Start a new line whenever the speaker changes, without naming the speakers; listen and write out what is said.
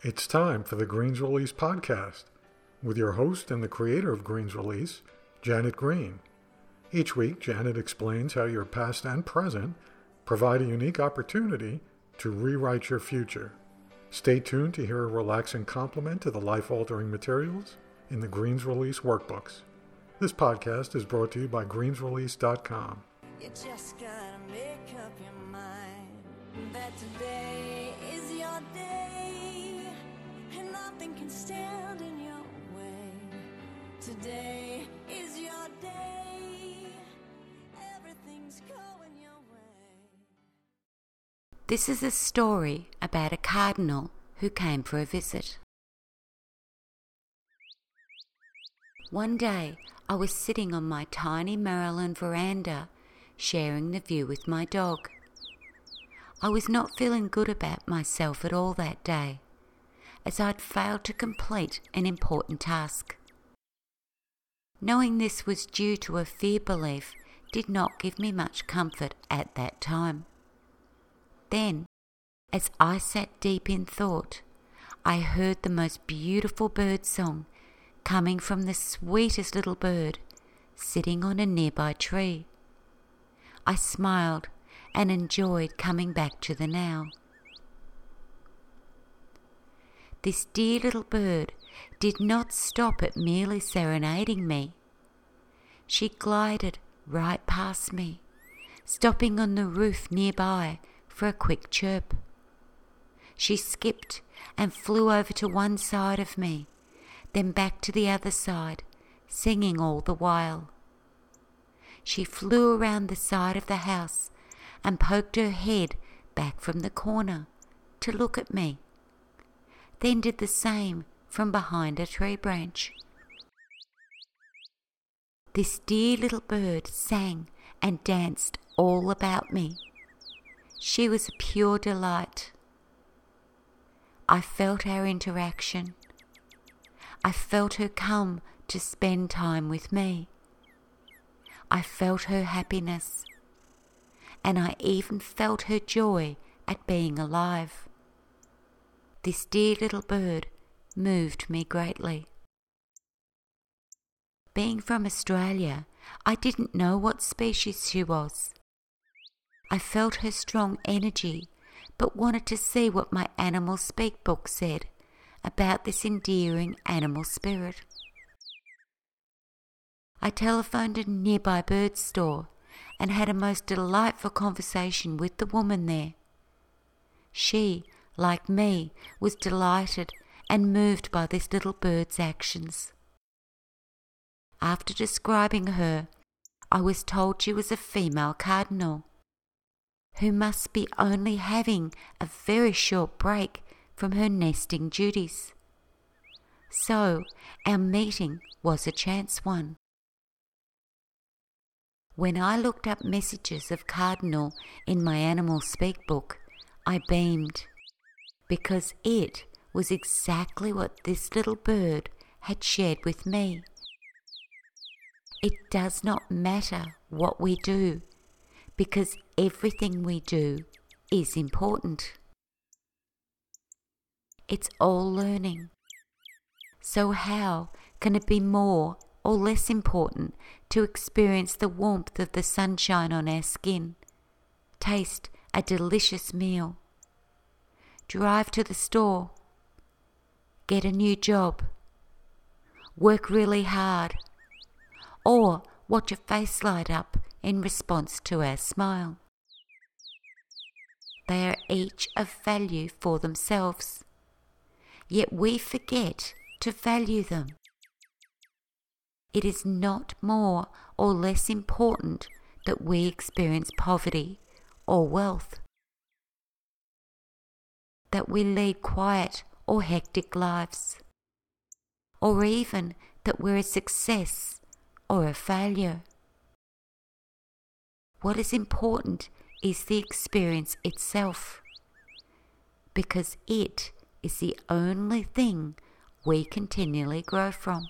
It's time for the Greens Release podcast with your host and the creator of Greens Release, Janet Green. Each week, Janet explains how your past and present provide a unique opportunity to rewrite your future. Stay tuned to hear a relaxing complement to the life altering materials in the Greens Release workbooks. This podcast is brought to you by greensrelease.com.
You just gotta make up your mind that today is your day nothing can stand in your way. Today is your day, everything's going your way.
This is a story about a cardinal who came for a visit. One day, I was sitting on my tiny Maryland veranda, sharing the view with my dog. I was not feeling good about myself at all that day, as I'd failed to complete an important task. Knowing this was due to a fear belief did not give me much comfort at that time. Then, as I sat deep in thought, I heard the most beautiful bird song coming from the sweetest little bird sitting on a nearby tree. I smiled and enjoyed coming back to the now. This dear little bird did not stop at merely serenading me. She glided right past me, stopping on the roof nearby for a quick chirp. She skipped and flew over to one side of me, then back to the other side, singing all the while. She flew around the side of the house and poked her head back from the corner to look at me, then did the same from behind a tree branch. This dear little bird sang and danced all about me. She was a pure delight. I felt our interaction. I felt her come to spend time with me. I felt her happiness. And I even felt her joy at being alive. This dear little bird moved me greatly. Being from Australia, I didn't know what species she was. I felt her strong energy, but wanted to see what my animal speak book said about this endearing animal spirit. I telephoned a nearby bird store and had a most delightful conversation with the woman there. She, like me, was delighted and moved by this little bird's actions. After describing her, I was told she was a female cardinal who must be only having a very short break from her nesting duties. So our meeting was a chance one. When I looked up messages of Cardinal in my animal speak book, I beamed because it was exactly what this little bird had shared with me. It does not matter what we do because everything we do is important. It's all learning. So, how can it be more or less important to experience the warmth of the sunshine on our skin, taste a delicious meal, drive to the store, get a new job, work really hard, or watch a face light up in response to our smile? They are each of value for themselves, yet we forget to value them. It is not more or less important that we experience poverty or wealth, that we lead quiet or hectic lives, or even that we're a success or a failure. What is important is the experience itself, because it is the only thing we continually grow from.